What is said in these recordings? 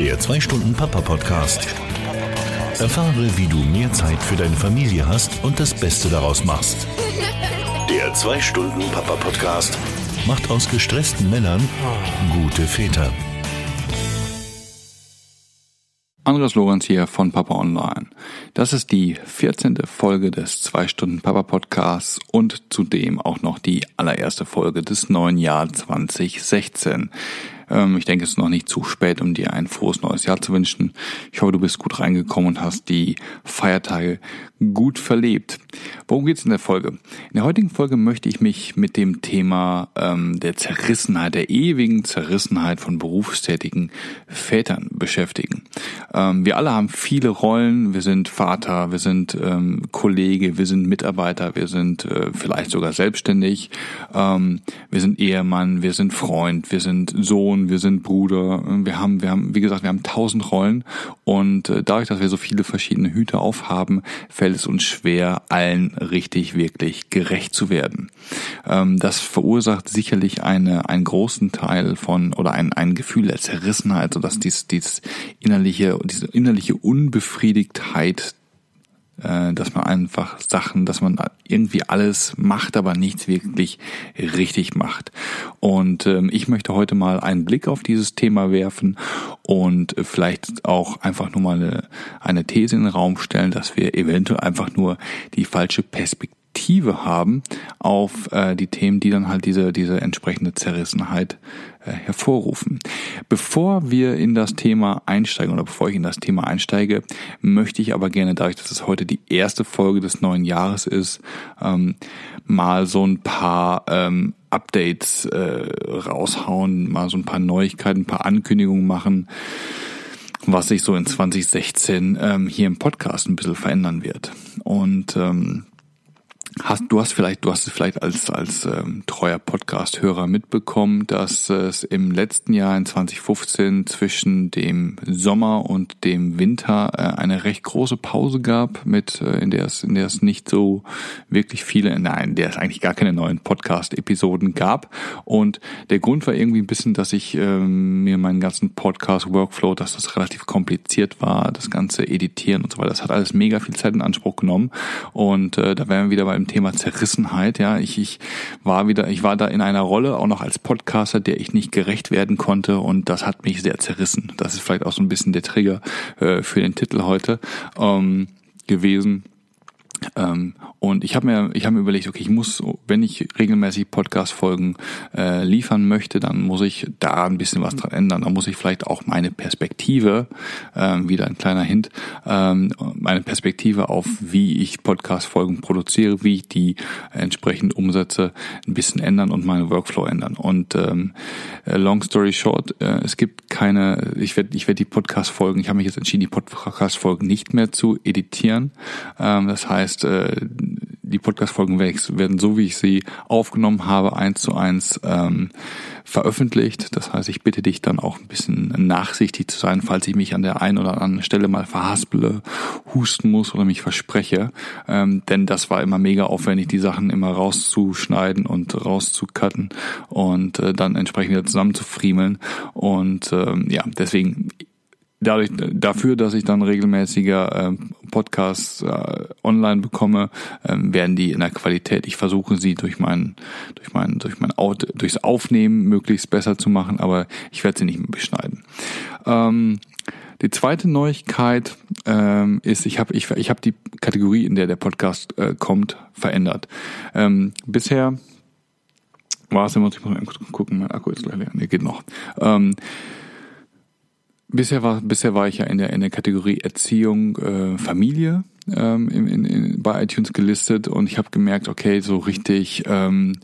Der 2-Stunden-Papa-Podcast. Erfahre, wie du mehr Zeit für deine Familie hast und das Beste daraus machst. Der 2-Stunden-Papa-Podcast macht aus gestressten Männern gute Väter. Andreas Lorenz hier von Papa Online. Das ist die 14. Folge des 2-Stunden-Papa-Podcasts und zudem auch noch die allererste Folge des neuen Jahr 2016. Ähm, ich denke, es ist noch nicht zu spät, um dir ein frohes neues Jahr zu wünschen. Ich hoffe, du bist gut reingekommen und hast die Feiertage gut verlebt. Worum geht's in der Folge? In der heutigen Folge möchte ich mich mit dem Thema ähm, der Zerrissenheit, der ewigen Zerrissenheit von berufstätigen Vätern beschäftigen. Ähm, wir alle haben viele Rollen. Wir sind Vater, wir sind ähm, Kollege, wir sind Mitarbeiter, wir sind äh, vielleicht sogar selbstständig, ähm, wir sind Ehemann, wir sind Freund, wir sind Sohn, wir sind Bruder. Wir haben, wir haben, wie gesagt, wir haben tausend Rollen und äh, dadurch, dass wir so viele verschiedene Hüte aufhaben, fällt es uns schwer, allen richtig, wirklich gerecht zu werden. Ähm, das verursacht sicherlich eine, einen großen Teil von oder ein, ein Gefühl der Zerrissenheit, sodass dies, dies innerliche, diese innerliche Unbefriedigtheit äh, dass man einfach Sachen, dass man irgendwie alles macht, aber nichts wirklich richtig macht. Und ähm, ich möchte heute mal einen Blick auf dieses Thema werfen und vielleicht auch einfach nur mal eine, eine These in den Raum stellen, dass wir eventuell einfach nur die falsche Perspektive Perspektive haben auf äh, die Themen, die dann halt diese, diese entsprechende Zerrissenheit äh, hervorrufen. Bevor wir in das Thema einsteigen oder bevor ich in das Thema einsteige, möchte ich aber gerne, dadurch, dass es heute die erste Folge des neuen Jahres ist, ähm, mal so ein paar ähm, Updates äh, raushauen, mal so ein paar Neuigkeiten, ein paar Ankündigungen machen was sich so in 2016 ähm, hier im Podcast ein bisschen verändern wird. Und ähm, Hast, du hast vielleicht, du hast es vielleicht als, als ähm, treuer Podcast-Hörer mitbekommen, dass es im letzten Jahr in 2015 zwischen dem Sommer und dem Winter äh, eine recht große Pause gab, mit äh, in der es, in der es nicht so wirklich viele, nein, in der es eigentlich gar keine neuen Podcast-Episoden gab. Und der Grund war irgendwie ein bisschen, dass ich ähm, mir meinen ganzen Podcast-Workflow, dass das relativ kompliziert war, das ganze Editieren und so weiter. Das hat alles mega viel Zeit in Anspruch genommen. Und äh, da wären wir wieder beim Thema Zerrissenheit. Ja, ich, ich war wieder, ich war da in einer Rolle, auch noch als Podcaster, der ich nicht gerecht werden konnte und das hat mich sehr zerrissen. Das ist vielleicht auch so ein bisschen der Trigger äh, für den Titel heute ähm, gewesen. Ähm, und ich habe mir, ich habe mir überlegt, okay, ich muss, wenn ich regelmäßig Podcast-Folgen äh, liefern möchte, dann muss ich da ein bisschen was dran ändern. Dann muss ich vielleicht auch meine Perspektive, ähm, wieder ein kleiner Hint, ähm, meine Perspektive auf, wie ich Podcast-Folgen produziere, wie ich die entsprechend umsetze, ein bisschen ändern und meinen Workflow ändern. Und ähm, äh, long story short, äh, es gibt keine, ich werde, ich werde die Podcast-Folgen, ich habe mich jetzt entschieden, die Podcast-Folgen nicht mehr zu editieren. Ähm, das heißt heißt, äh, die Podcast-Folgen werden so, wie ich sie aufgenommen habe, eins zu eins ähm, veröffentlicht. Das heißt, ich bitte dich dann auch ein bisschen nachsichtig zu sein, falls ich mich an der einen oder anderen Stelle mal verhaspele, husten muss oder mich verspreche. Ähm, denn das war immer mega aufwendig, die Sachen immer rauszuschneiden und rauszucutten und äh, dann entsprechend wieder zusammenzufriemeln. Und ähm, ja, deswegen dadurch, dafür, dass ich dann regelmäßiger äh, Podcasts äh, online bekomme, äh, werden die in der Qualität. Ich versuche sie durch mein, durch mein, durch mein Out, durchs Aufnehmen möglichst besser zu machen, aber ich werde sie nicht mehr beschneiden. Ähm, die zweite Neuigkeit ähm, ist, ich habe ich, ich hab die Kategorie, in der der Podcast äh, kommt, verändert. Ähm, bisher war es immer, ich muss mal gucken, mein Akku ist gleich leer. Nee, geht noch. Ähm, Bisher war, bisher war ich ja in der, in der Kategorie Erziehung, äh, Familie ähm, in, in, bei iTunes gelistet und ich habe gemerkt, okay, so richtig ähm,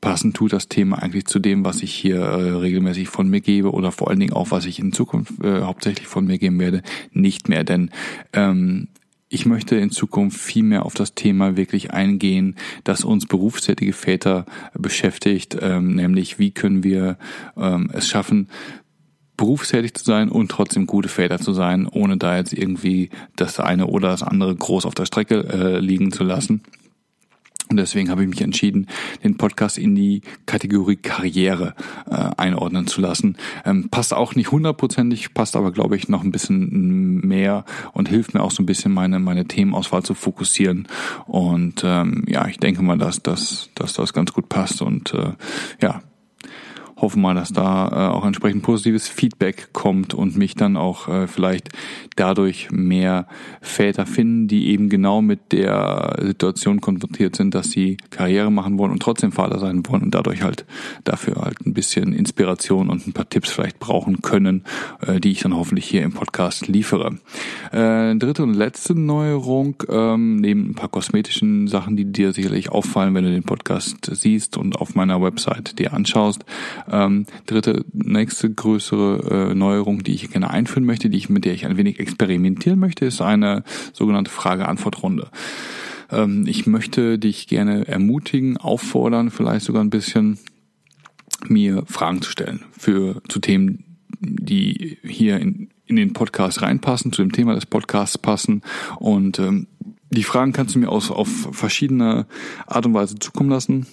passend tut das Thema eigentlich zu dem, was ich hier äh, regelmäßig von mir gebe oder vor allen Dingen auch, was ich in Zukunft äh, hauptsächlich von mir geben werde, nicht mehr. Denn ähm, ich möchte in Zukunft viel mehr auf das Thema wirklich eingehen, das uns berufstätige Väter beschäftigt, ähm, nämlich wie können wir ähm, es schaffen, berufstätig zu sein und trotzdem gute Väter zu sein, ohne da jetzt irgendwie das eine oder das andere groß auf der Strecke äh, liegen zu lassen. Und deswegen habe ich mich entschieden, den Podcast in die Kategorie Karriere äh, einordnen zu lassen. Ähm, passt auch nicht hundertprozentig, passt aber, glaube ich, noch ein bisschen mehr und hilft mir auch so ein bisschen, meine, meine Themenauswahl zu fokussieren. Und ähm, ja, ich denke mal, dass, dass, dass das ganz gut passt. Und äh, ja, hoffen mal, dass da äh, auch entsprechend positives Feedback kommt und mich dann auch äh, vielleicht dadurch mehr Väter finden, die eben genau mit der Situation konfrontiert sind, dass sie Karriere machen wollen und trotzdem Vater sein wollen und dadurch halt dafür halt ein bisschen Inspiration und ein paar Tipps vielleicht brauchen können, äh, die ich dann hoffentlich hier im Podcast liefere. Äh, dritte und letzte Neuerung, ähm, neben ein paar kosmetischen Sachen, die dir sicherlich auffallen, wenn du den Podcast siehst und auf meiner Website dir anschaust, ähm, dritte, nächste größere äh, Neuerung, die ich gerne einführen möchte, die ich, mit der ich ein wenig experimentieren möchte, ist eine sogenannte Frage-Antwort-Runde. Ähm, ich möchte dich gerne ermutigen, auffordern, vielleicht sogar ein bisschen, mir Fragen zu stellen für zu Themen, die hier in, in den Podcast reinpassen, zu dem Thema des Podcasts passen und ähm, die Fragen kannst du mir aus, auf verschiedene Art und Weise zukommen lassen.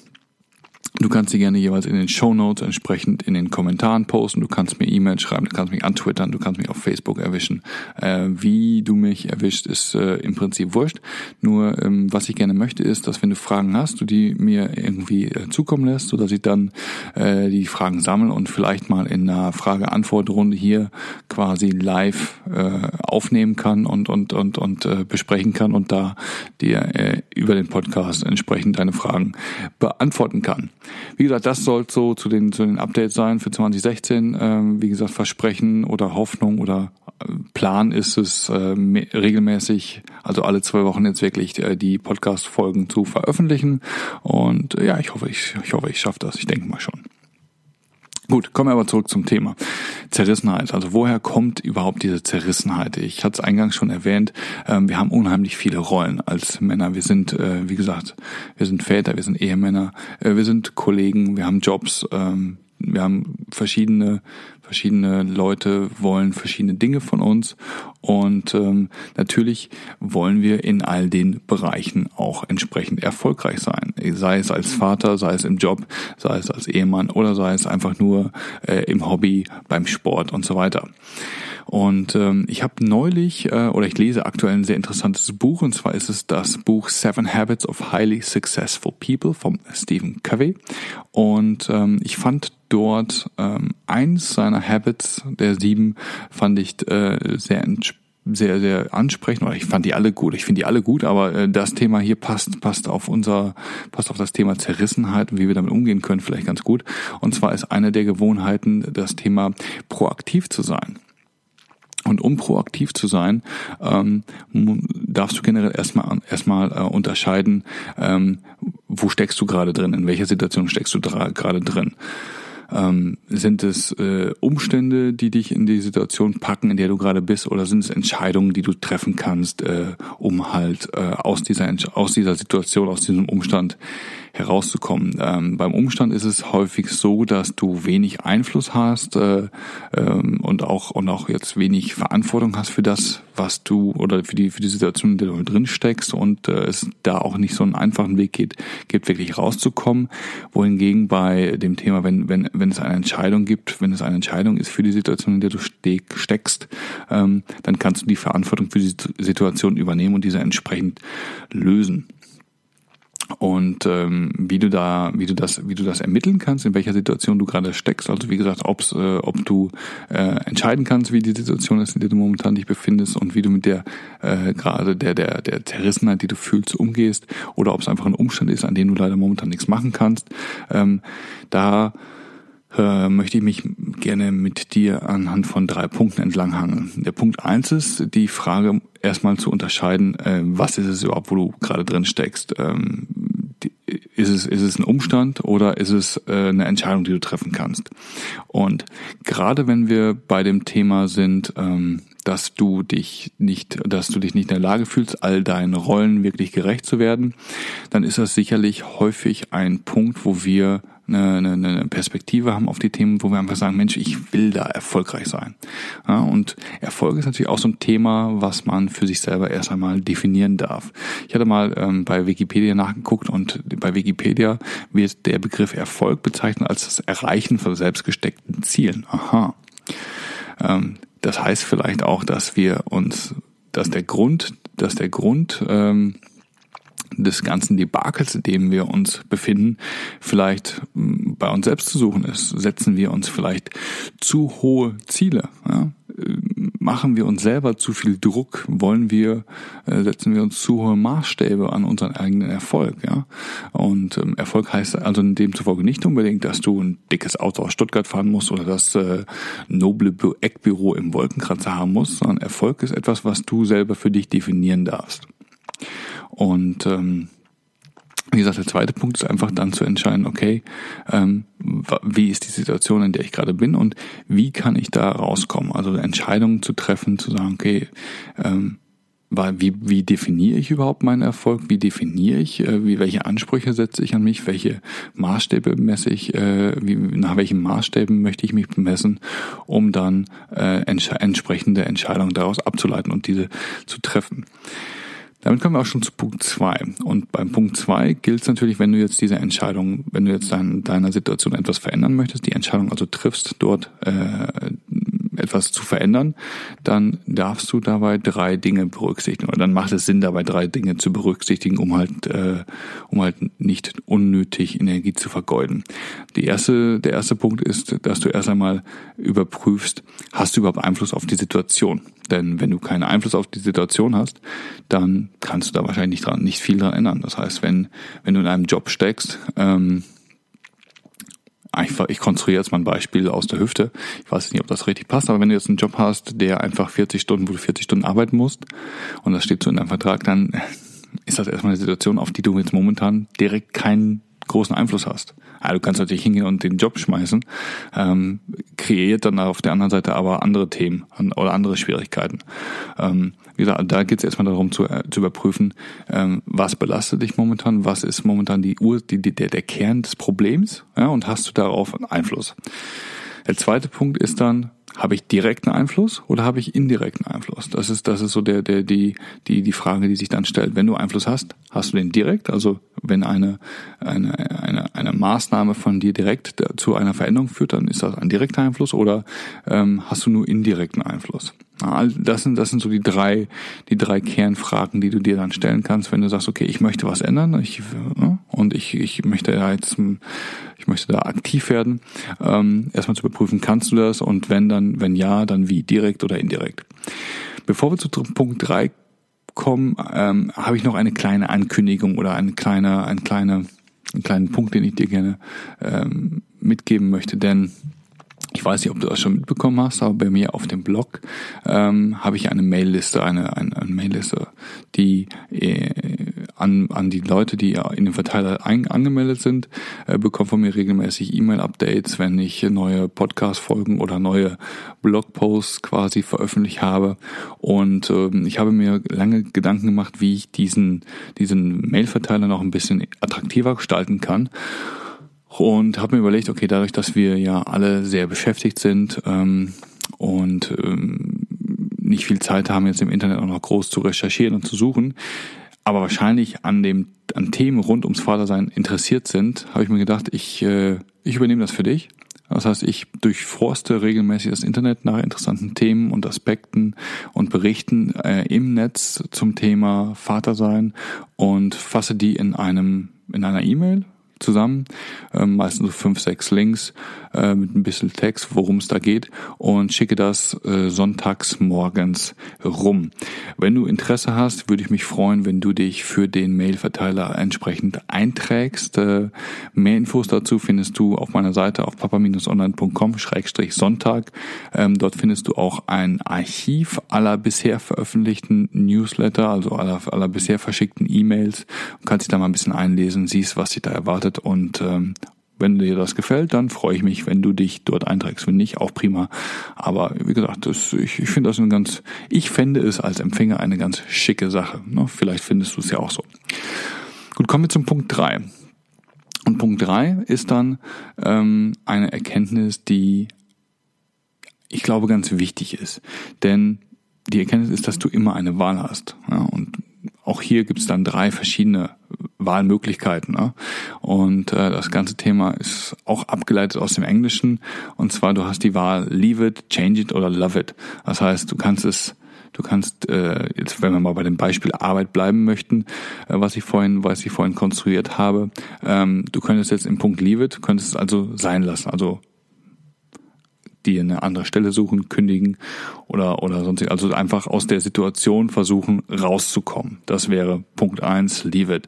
Du kannst sie gerne jeweils in den Show Notes entsprechend in den Kommentaren posten. Du kannst mir E-Mails schreiben, du kannst mich antwittern, du kannst mich auf Facebook erwischen. Äh, wie du mich erwischt, ist äh, im Prinzip wurscht. Nur ähm, was ich gerne möchte, ist, dass wenn du Fragen hast, du die mir irgendwie äh, zukommen lässt, so dass ich dann äh, die Fragen sammle und vielleicht mal in einer Frage-Antwort-Runde hier quasi live äh, aufnehmen kann und und und und äh, besprechen kann und da dir über den Podcast entsprechend deine Fragen beantworten kann. Wie gesagt, das soll so zu den, zu den Updates sein für 2016. Ähm, wie gesagt, Versprechen oder Hoffnung oder äh, Plan ist es äh, regelmäßig, also alle zwei Wochen jetzt wirklich äh, die Podcast-Folgen zu veröffentlichen. Und äh, ja, ich hoffe, ich, ich hoffe, ich schaffe das. Ich denke mal schon. Gut, kommen wir aber zurück zum Thema. Zerrissenheit. Also woher kommt überhaupt diese Zerrissenheit? Ich hatte es eingangs schon erwähnt, ähm, wir haben unheimlich viele Rollen als Männer. Wir sind, äh, wie gesagt, wir sind Väter, wir sind Ehemänner, äh, wir sind Kollegen, wir haben Jobs, ähm, wir haben verschiedene verschiedene Leute wollen verschiedene Dinge von uns und ähm, natürlich wollen wir in all den Bereichen auch entsprechend erfolgreich sein. Sei es als Vater, sei es im Job, sei es als Ehemann oder sei es einfach nur äh, im Hobby, beim Sport und so weiter. Und ähm, ich habe neulich, äh, oder ich lese aktuell ein sehr interessantes Buch, und zwar ist es das Buch Seven Habits of Highly Successful People von Stephen Covey. Und ähm, ich fand dort ähm, eins seiner Habits, der sieben, fand ich äh, sehr sehr, sehr ansprechend, oder ich fand die alle gut, ich finde die alle gut, aber äh, das Thema hier passt, passt auf unser, passt auf das Thema Zerrissenheit und wie wir damit umgehen können, vielleicht ganz gut. Und zwar ist eine der Gewohnheiten das Thema proaktiv zu sein. Und um proaktiv zu sein, ähm, darfst du generell erstmal erstmal äh, unterscheiden, ähm, wo steckst du gerade drin, in welcher Situation steckst du gerade drin. Ähm, sind es äh, Umstände, die dich in die Situation packen, in der du gerade bist, oder sind es Entscheidungen, die du treffen kannst, äh, um halt äh, aus dieser aus dieser Situation, aus diesem Umstand herauszukommen. Ähm, beim Umstand ist es häufig so, dass du wenig Einfluss hast äh, ähm, und auch und auch jetzt wenig Verantwortung hast für das, was du oder für die für die Situation, in der du drin steckst und äh, es da auch nicht so einen einfachen Weg geht, gibt wirklich rauszukommen. Wohingegen bei dem Thema, wenn wenn wenn es eine Entscheidung gibt, wenn es eine Entscheidung ist für die Situation, in der du steckst, ähm, dann kannst du die Verantwortung für die Situation übernehmen und diese entsprechend lösen. Und ähm, wie du da, wie du das, wie du das ermitteln kannst, in welcher Situation du gerade steckst. Also wie gesagt, ob's, äh, ob du äh, entscheiden kannst, wie die Situation ist, in der du momentan dich befindest und wie du mit der äh, gerade der der der Zerrissenheit, die du fühlst, umgehst, oder ob es einfach ein Umstand ist, an dem du leider momentan nichts machen kannst. Ähm, da äh, möchte ich mich gerne mit dir anhand von drei Punkten entlanghangeln. Der Punkt eins ist die Frage erstmal zu unterscheiden, äh, was ist es überhaupt, wo du gerade drin steckst. Ähm, ist es, ist es ein Umstand oder ist es äh, eine Entscheidung, die du treffen kannst? Und gerade wenn wir bei dem Thema sind, ähm, dass du dich nicht, dass du dich nicht in der Lage fühlst, all deinen Rollen wirklich gerecht zu werden, dann ist das sicherlich häufig ein Punkt, wo wir eine, eine Perspektive haben auf die Themen, wo wir einfach sagen, Mensch, ich will da erfolgreich sein. Ja, und Erfolg ist natürlich auch so ein Thema, was man für sich selber erst einmal definieren darf. Ich hatte mal ähm, bei Wikipedia nachgeguckt und bei Wikipedia wird der Begriff Erfolg bezeichnet als das Erreichen von selbstgesteckten Zielen. Aha. Ähm, das heißt vielleicht auch, dass wir uns, dass der Grund, dass der Grund ähm, des ganzen Debakels, in dem wir uns befinden, vielleicht hm, bei uns selbst zu suchen ist. Setzen wir uns vielleicht zu hohe Ziele? Ja? Machen wir uns selber zu viel Druck? Wollen wir, äh, setzen wir uns zu hohe Maßstäbe an unseren eigenen Erfolg? Ja? Und ähm, Erfolg heißt also in demzufolge nicht unbedingt, dass du ein dickes Auto aus Stuttgart fahren musst oder das äh, noble Eckbüro im Wolkenkratzer haben musst, sondern Erfolg ist etwas, was du selber für dich definieren darfst. Und ähm, wie gesagt, der zweite Punkt ist einfach dann zu entscheiden, okay, ähm, wie ist die Situation, in der ich gerade bin und wie kann ich da rauskommen? Also Entscheidungen zu treffen, zu sagen, okay, ähm, wie, wie definiere ich überhaupt meinen Erfolg? Wie definiere ich, äh, wie, welche Ansprüche setze ich an mich? Welche Maßstäbe messe ich? Äh, wie, nach welchen Maßstäben möchte ich mich bemessen, um dann äh, entsch entsprechende Entscheidungen daraus abzuleiten und diese zu treffen? Damit kommen wir auch schon zu Punkt zwei. Und beim Punkt zwei gilt es natürlich, wenn du jetzt diese Entscheidung, wenn du jetzt dein, deiner Situation etwas verändern möchtest, die Entscheidung also triffst, dort äh, etwas zu verändern, dann darfst du dabei drei Dinge berücksichtigen. Oder dann macht es Sinn, dabei drei Dinge zu berücksichtigen, um halt, äh, um halt nicht unnötig Energie zu vergeuden. Die erste, der erste Punkt ist, dass du erst einmal überprüfst, hast du überhaupt Einfluss auf die Situation? Denn wenn du keinen Einfluss auf die Situation hast, dann kannst du da wahrscheinlich nicht, dran, nicht viel dran ändern. Das heißt, wenn, wenn du in einem Job steckst, ähm, einfach, ich konstruiere jetzt mal ein Beispiel aus der Hüfte. Ich weiß nicht, ob das richtig passt, aber wenn du jetzt einen Job hast, der einfach 40 Stunden, wo du 40 Stunden arbeiten musst, und das steht so in deinem Vertrag, dann ist das erstmal eine Situation, auf die du jetzt momentan direkt keinen großen Einfluss hast. Also du kannst natürlich hingehen und den Job schmeißen, ähm, kreiert dann auf der anderen Seite aber andere Themen oder andere Schwierigkeiten. Ähm, wie gesagt, da geht es erstmal darum zu, äh, zu überprüfen, ähm, was belastet dich momentan, was ist momentan die Ur, die, die, der, der Kern des Problems ja, und hast du darauf Einfluss. Der zweite Punkt ist dann, habe ich direkten Einfluss oder habe ich indirekten Einfluss? Das ist, das ist so der, der, die, die, die Frage, die sich dann stellt. Wenn du Einfluss hast, hast du den direkt? Also wenn eine, eine, eine, eine Maßnahme von dir direkt zu einer Veränderung führt, dann ist das ein direkter Einfluss oder ähm, hast du nur indirekten Einfluss? Das sind, das sind so die drei, die drei Kernfragen, die du dir dann stellen kannst, wenn du sagst, okay, ich möchte was ändern ich, und ich, ich möchte da jetzt, ich möchte da aktiv werden. Ähm, erstmal zu überprüfen, kannst du das und wenn dann, wenn ja, dann wie, direkt oder indirekt. Bevor wir zu Punkt drei kommen, ähm, habe ich noch eine kleine Ankündigung oder eine kleine, ein kleiner, einen kleinen Punkt, den ich dir gerne ähm, mitgeben möchte, denn ich weiß nicht, ob du das schon mitbekommen hast, aber bei mir auf dem Blog ähm, habe ich eine Mailliste, eine, eine, eine Mailliste, die äh, an, an die Leute, die in den Verteiler ein, angemeldet sind, äh, bekommen von mir regelmäßig E-Mail-Updates, wenn ich neue Podcast-Folgen oder neue Blogposts quasi veröffentlicht habe. Und ähm, ich habe mir lange Gedanken gemacht, wie ich diesen, diesen Mail-Verteiler noch ein bisschen attraktiver gestalten kann und habe mir überlegt, okay, dadurch, dass wir ja alle sehr beschäftigt sind ähm, und ähm, nicht viel Zeit haben, jetzt im Internet auch noch groß zu recherchieren und zu suchen, aber wahrscheinlich an dem an Themen rund ums Vatersein interessiert sind, habe ich mir gedacht, ich äh, ich übernehme das für dich. Das heißt, ich durchforste regelmäßig das Internet nach interessanten Themen und Aspekten und Berichten äh, im Netz zum Thema Vatersein und fasse die in einem in einer E-Mail zusammen, ähm, meistens so fünf, sechs Links äh, mit ein bisschen Text, worum es da geht und schicke das äh, sonntags morgens rum. Wenn du Interesse hast, würde ich mich freuen, wenn du dich für den Mailverteiler entsprechend einträgst. Äh, mehr Infos dazu findest du auf meiner Seite auf papa-online.com-sonntag. Ähm, dort findest du auch ein Archiv aller bisher veröffentlichten Newsletter, also aller, aller bisher verschickten E-Mails. Du kannst dich da mal ein bisschen einlesen, siehst, was dich da erwartet und ähm, wenn dir das gefällt, dann freue ich mich, wenn du dich dort einträgst. Wenn nicht, auch prima. Aber wie gesagt, das, ich, ich finde das ein ganz, ich fände es als Empfänger eine ganz schicke Sache. Ne? Vielleicht findest du es ja auch so. Gut, kommen wir zum Punkt drei. Und Punkt drei ist dann ähm, eine Erkenntnis, die ich glaube ganz wichtig ist. Denn die Erkenntnis ist, dass du immer eine Wahl hast. Ja, und auch hier gibt es dann drei verschiedene Wahlmöglichkeiten. Ne? Und äh, das ganze Thema ist auch abgeleitet aus dem Englischen. Und zwar, du hast die Wahl Leave it, Change it oder Love it. Das heißt, du kannst es Du kannst äh, jetzt, wenn wir mal bei dem Beispiel Arbeit bleiben möchten, äh, was ich vorhin, was ich vorhin konstruiert habe, ähm, du könntest jetzt im Punkt Leave it, könntest es also sein lassen, also dir eine andere Stelle suchen, kündigen oder, oder sonst, also einfach aus der Situation versuchen rauszukommen. Das wäre Punkt eins, leave it.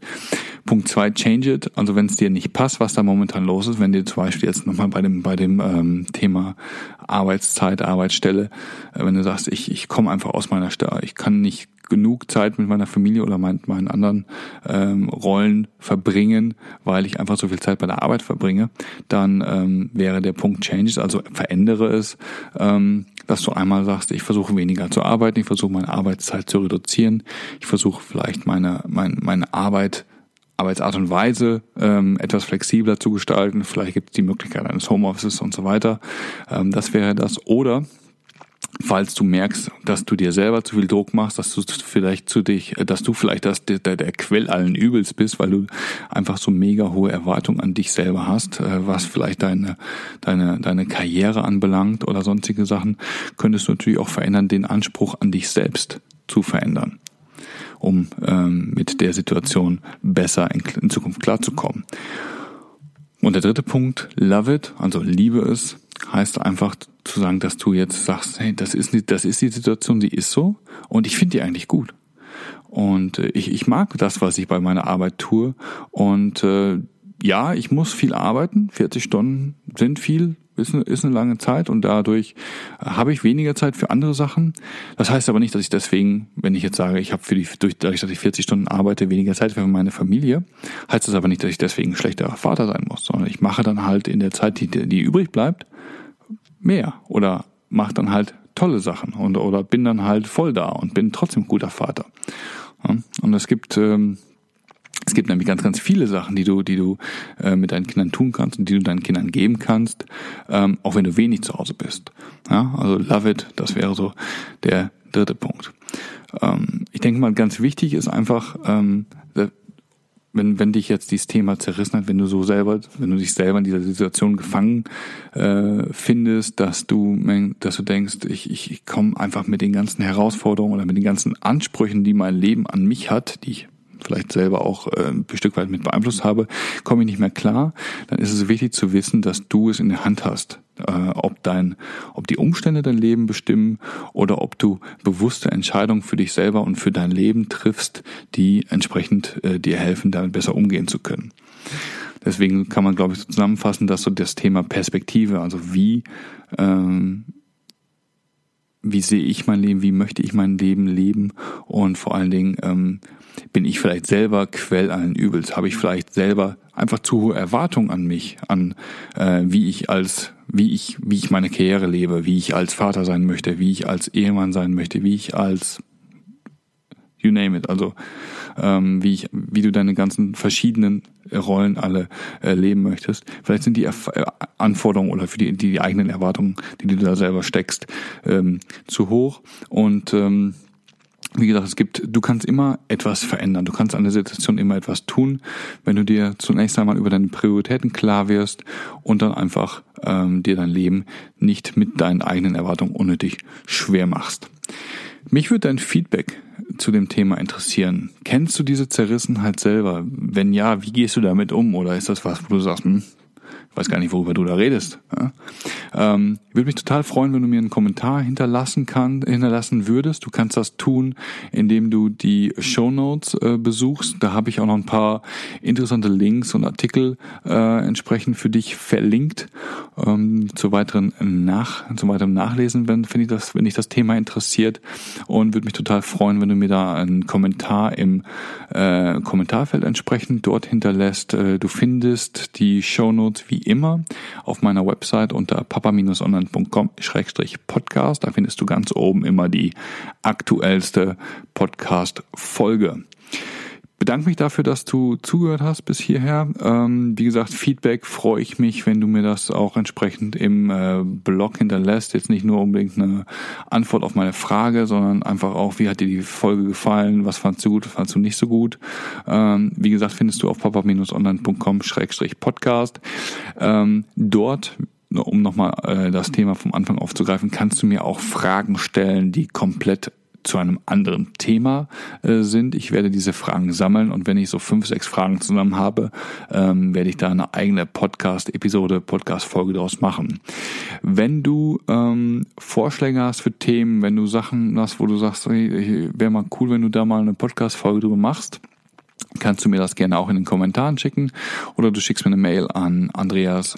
Punkt zwei, change it. Also wenn es dir nicht passt, was da momentan los ist, wenn dir zum Beispiel jetzt nochmal bei dem, bei dem ähm, Thema Arbeitszeit, Arbeitsstelle, äh, wenn du sagst, ich, ich komme einfach aus meiner Stelle, ich kann nicht genug Zeit mit meiner Familie oder mein, meinen anderen ähm, Rollen verbringen, weil ich einfach so viel Zeit bei der Arbeit verbringe, dann ähm, wäre der Punkt Changes, also verändere es, ähm, dass du einmal sagst, ich versuche weniger zu arbeiten, ich versuche meine Arbeitszeit zu reduzieren, ich versuche vielleicht meine, meine, meine Arbeit Arbeitsart und Weise ähm, etwas flexibler zu gestalten. Vielleicht gibt es die Möglichkeit eines Homeoffices und so weiter. Ähm, das wäre das. Oder falls du merkst, dass du dir selber zu viel Druck machst, dass du vielleicht zu dich, dass du vielleicht das, der, der Quell allen Übels bist, weil du einfach so mega hohe Erwartungen an dich selber hast, äh, was vielleicht deine, deine, deine Karriere anbelangt oder sonstige Sachen, könntest du natürlich auch verändern, den Anspruch an dich selbst zu verändern, um ähm, mit der Situation besser in, in Zukunft klarzukommen. Und der dritte Punkt, love it, also liebe es, heißt einfach zu sagen, dass du jetzt sagst, hey, das ist, das ist die Situation, die ist so und ich finde die eigentlich gut. Und äh, ich, ich mag das, was ich bei meiner Arbeit tue. Und äh, ja, ich muss viel arbeiten. 40 Stunden sind viel, ist eine, ist eine lange Zeit und dadurch habe ich weniger Zeit für andere Sachen. Das heißt aber nicht, dass ich deswegen, wenn ich jetzt sage, ich habe für die, durch, dadurch, dass ich 40 Stunden arbeite, weniger Zeit für meine Familie, heißt das aber nicht, dass ich deswegen ein schlechterer Vater sein muss, sondern ich mache dann halt in der Zeit, die, die übrig bleibt, mehr oder mach dann halt tolle Sachen und oder bin dann halt voll da und bin trotzdem guter Vater. Und es gibt ähm, es gibt nämlich ganz, ganz viele Sachen, die du, die du äh, mit deinen Kindern tun kannst und die du deinen Kindern geben kannst, ähm, auch wenn du wenig zu Hause bist. Ja, also love it, das wäre so der dritte Punkt. Ähm, ich denke mal, ganz wichtig ist einfach, ähm, wenn, wenn dich jetzt dieses Thema zerrissen hat, wenn du so selber, wenn du dich selber in dieser Situation gefangen äh, findest, dass du, dass du denkst, ich, ich, ich komme einfach mit den ganzen Herausforderungen oder mit den ganzen Ansprüchen, die mein Leben an mich hat, die ich vielleicht selber auch äh, ein Stück weit mit beeinflusst habe, komme ich nicht mehr klar, dann ist es wichtig zu wissen, dass du es in der Hand hast, äh, ob dein, ob die Umstände dein Leben bestimmen oder ob du bewusste Entscheidungen für dich selber und für dein Leben triffst, die entsprechend äh, dir helfen, damit besser umgehen zu können. Deswegen kann man, glaube ich, zusammenfassen, dass so das Thema Perspektive, also wie ähm, wie sehe ich mein Leben, wie möchte ich mein Leben leben? Und vor allen Dingen ähm, bin ich vielleicht selber Quell allen Übels, habe ich vielleicht selber einfach zu hohe Erwartungen an mich, an äh, wie ich als wie ich wie ich meine Karriere lebe, wie ich als Vater sein möchte, wie ich als Ehemann sein möchte, wie ich als you name it, also ähm, wie ich wie du deine ganzen verschiedenen Rollen alle äh, leben möchtest. Vielleicht sind die Erf äh, Anforderungen oder für die, die, die eigenen Erwartungen, die du da selber steckst, ähm, zu hoch. Und ähm, wie gesagt, es gibt, du kannst immer etwas verändern. Du kannst an der Situation immer etwas tun, wenn du dir zunächst einmal über deine Prioritäten klar wirst und dann einfach ähm, dir dein Leben nicht mit deinen eigenen Erwartungen unnötig schwer machst. Mich würde dein Feedback zu dem Thema interessieren. Kennst du diese Zerrissenheit selber? Wenn ja, wie gehst du damit um? Oder ist das was, wo du sagst, hm, weiß gar nicht, worüber du da redest. Ja? Ähm, würde mich total freuen, wenn du mir einen Kommentar hinterlassen kann, hinterlassen würdest. Du kannst das tun, indem du die Show Notes äh, besuchst. Da habe ich auch noch ein paar interessante Links und Artikel äh, entsprechend für dich verlinkt ähm, zu weiteren nach, zu weiterem Nachlesen, wenn finde ich das, wenn dich das Thema interessiert und würde mich total freuen, wenn du mir da einen Kommentar im äh, Kommentarfeld entsprechend dort hinterlässt. Äh, du findest die Show Notes wie immer auf meiner Website unter papa-online.com-podcast. Da findest du ganz oben immer die aktuellste Podcast-Folge. Bedanke mich dafür, dass du zugehört hast bis hierher. Ähm, wie gesagt, Feedback freue ich mich, wenn du mir das auch entsprechend im äh, Blog hinterlässt. Jetzt nicht nur unbedingt eine Antwort auf meine Frage, sondern einfach auch, wie hat dir die Folge gefallen, was fandst du gut, was fandst du nicht so gut. Ähm, wie gesagt, findest du auf papa-online.com-podcast. Ähm, dort um nochmal äh, das Thema vom Anfang aufzugreifen, kannst du mir auch Fragen stellen, die komplett zu einem anderen Thema äh, sind. Ich werde diese Fragen sammeln und wenn ich so fünf, sechs Fragen zusammen habe, ähm, werde ich da eine eigene Podcast-Episode, Podcast-Folge daraus machen. Wenn du ähm, Vorschläge hast für Themen, wenn du Sachen hast, wo du sagst, hey, wäre mal cool, wenn du da mal eine Podcast-Folge drüber machst, kannst du mir das gerne auch in den Kommentaren schicken oder du schickst mir eine Mail an andreas@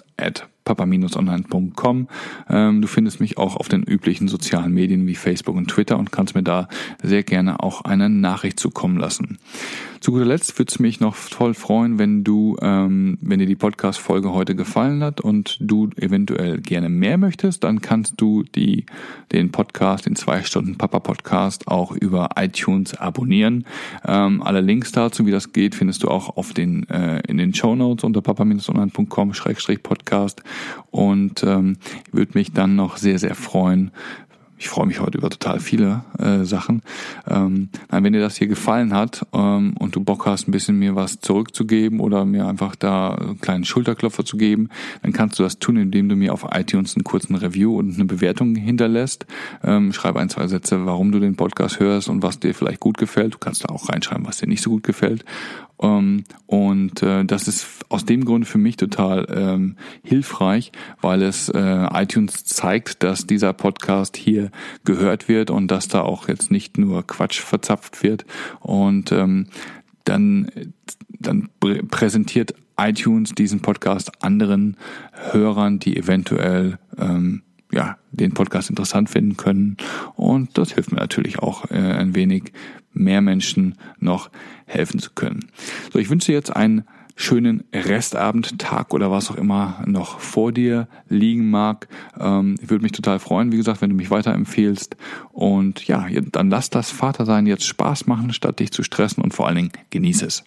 papa-online.com. Ähm, du findest mich auch auf den üblichen sozialen Medien wie Facebook und Twitter und kannst mir da sehr gerne auch eine Nachricht zukommen lassen. Zu guter Letzt würde es mich noch voll freuen, wenn du, ähm, wenn dir die Podcast-Folge heute gefallen hat und du eventuell gerne mehr möchtest, dann kannst du die, den Podcast, den zwei Stunden Papa Podcast auch über iTunes abonnieren. Ähm, alle Links dazu, wie das geht, findest du auch auf den, äh, in den Show Notes unter papa-online.com-podcast und ähm, würde mich dann noch sehr, sehr freuen, ich freue mich heute über total viele äh, Sachen. Ähm, nein, wenn dir das hier gefallen hat ähm, und du Bock hast, ein bisschen mir was zurückzugeben oder mir einfach da einen kleinen Schulterklopfer zu geben, dann kannst du das tun, indem du mir auf iTunes einen kurzen Review und eine Bewertung hinterlässt. Ähm, schreib ein, zwei Sätze, warum du den Podcast hörst und was dir vielleicht gut gefällt. Du kannst da auch reinschreiben, was dir nicht so gut gefällt. Ähm, und äh, das ist aus dem Grund für mich total ähm, hilfreich, weil es äh, iTunes zeigt, dass dieser Podcast hier gehört wird und dass da auch jetzt nicht nur Quatsch verzapft wird. Und ähm, dann, dann präsentiert iTunes diesen Podcast anderen Hörern, die eventuell ähm, ja, den Podcast interessant finden können. Und das hilft mir natürlich auch äh, ein wenig, mehr Menschen noch helfen zu können. So, ich wünsche dir jetzt einen schönen Restabend, Tag oder was auch immer noch vor dir liegen mag. Ähm, ich würde mich total freuen, wie gesagt, wenn du mich weiterempfehlst. Und ja, dann lass das Vatersein jetzt Spaß machen, statt dich zu stressen und vor allen Dingen genieße es.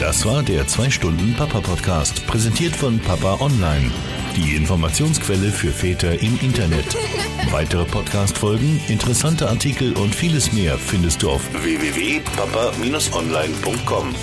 Das war der 2-Stunden-Papa-Podcast, präsentiert von Papa Online. Die Informationsquelle für Väter im Internet. Weitere Podcast-Folgen, interessante Artikel und vieles mehr findest du auf www.papa-online.com.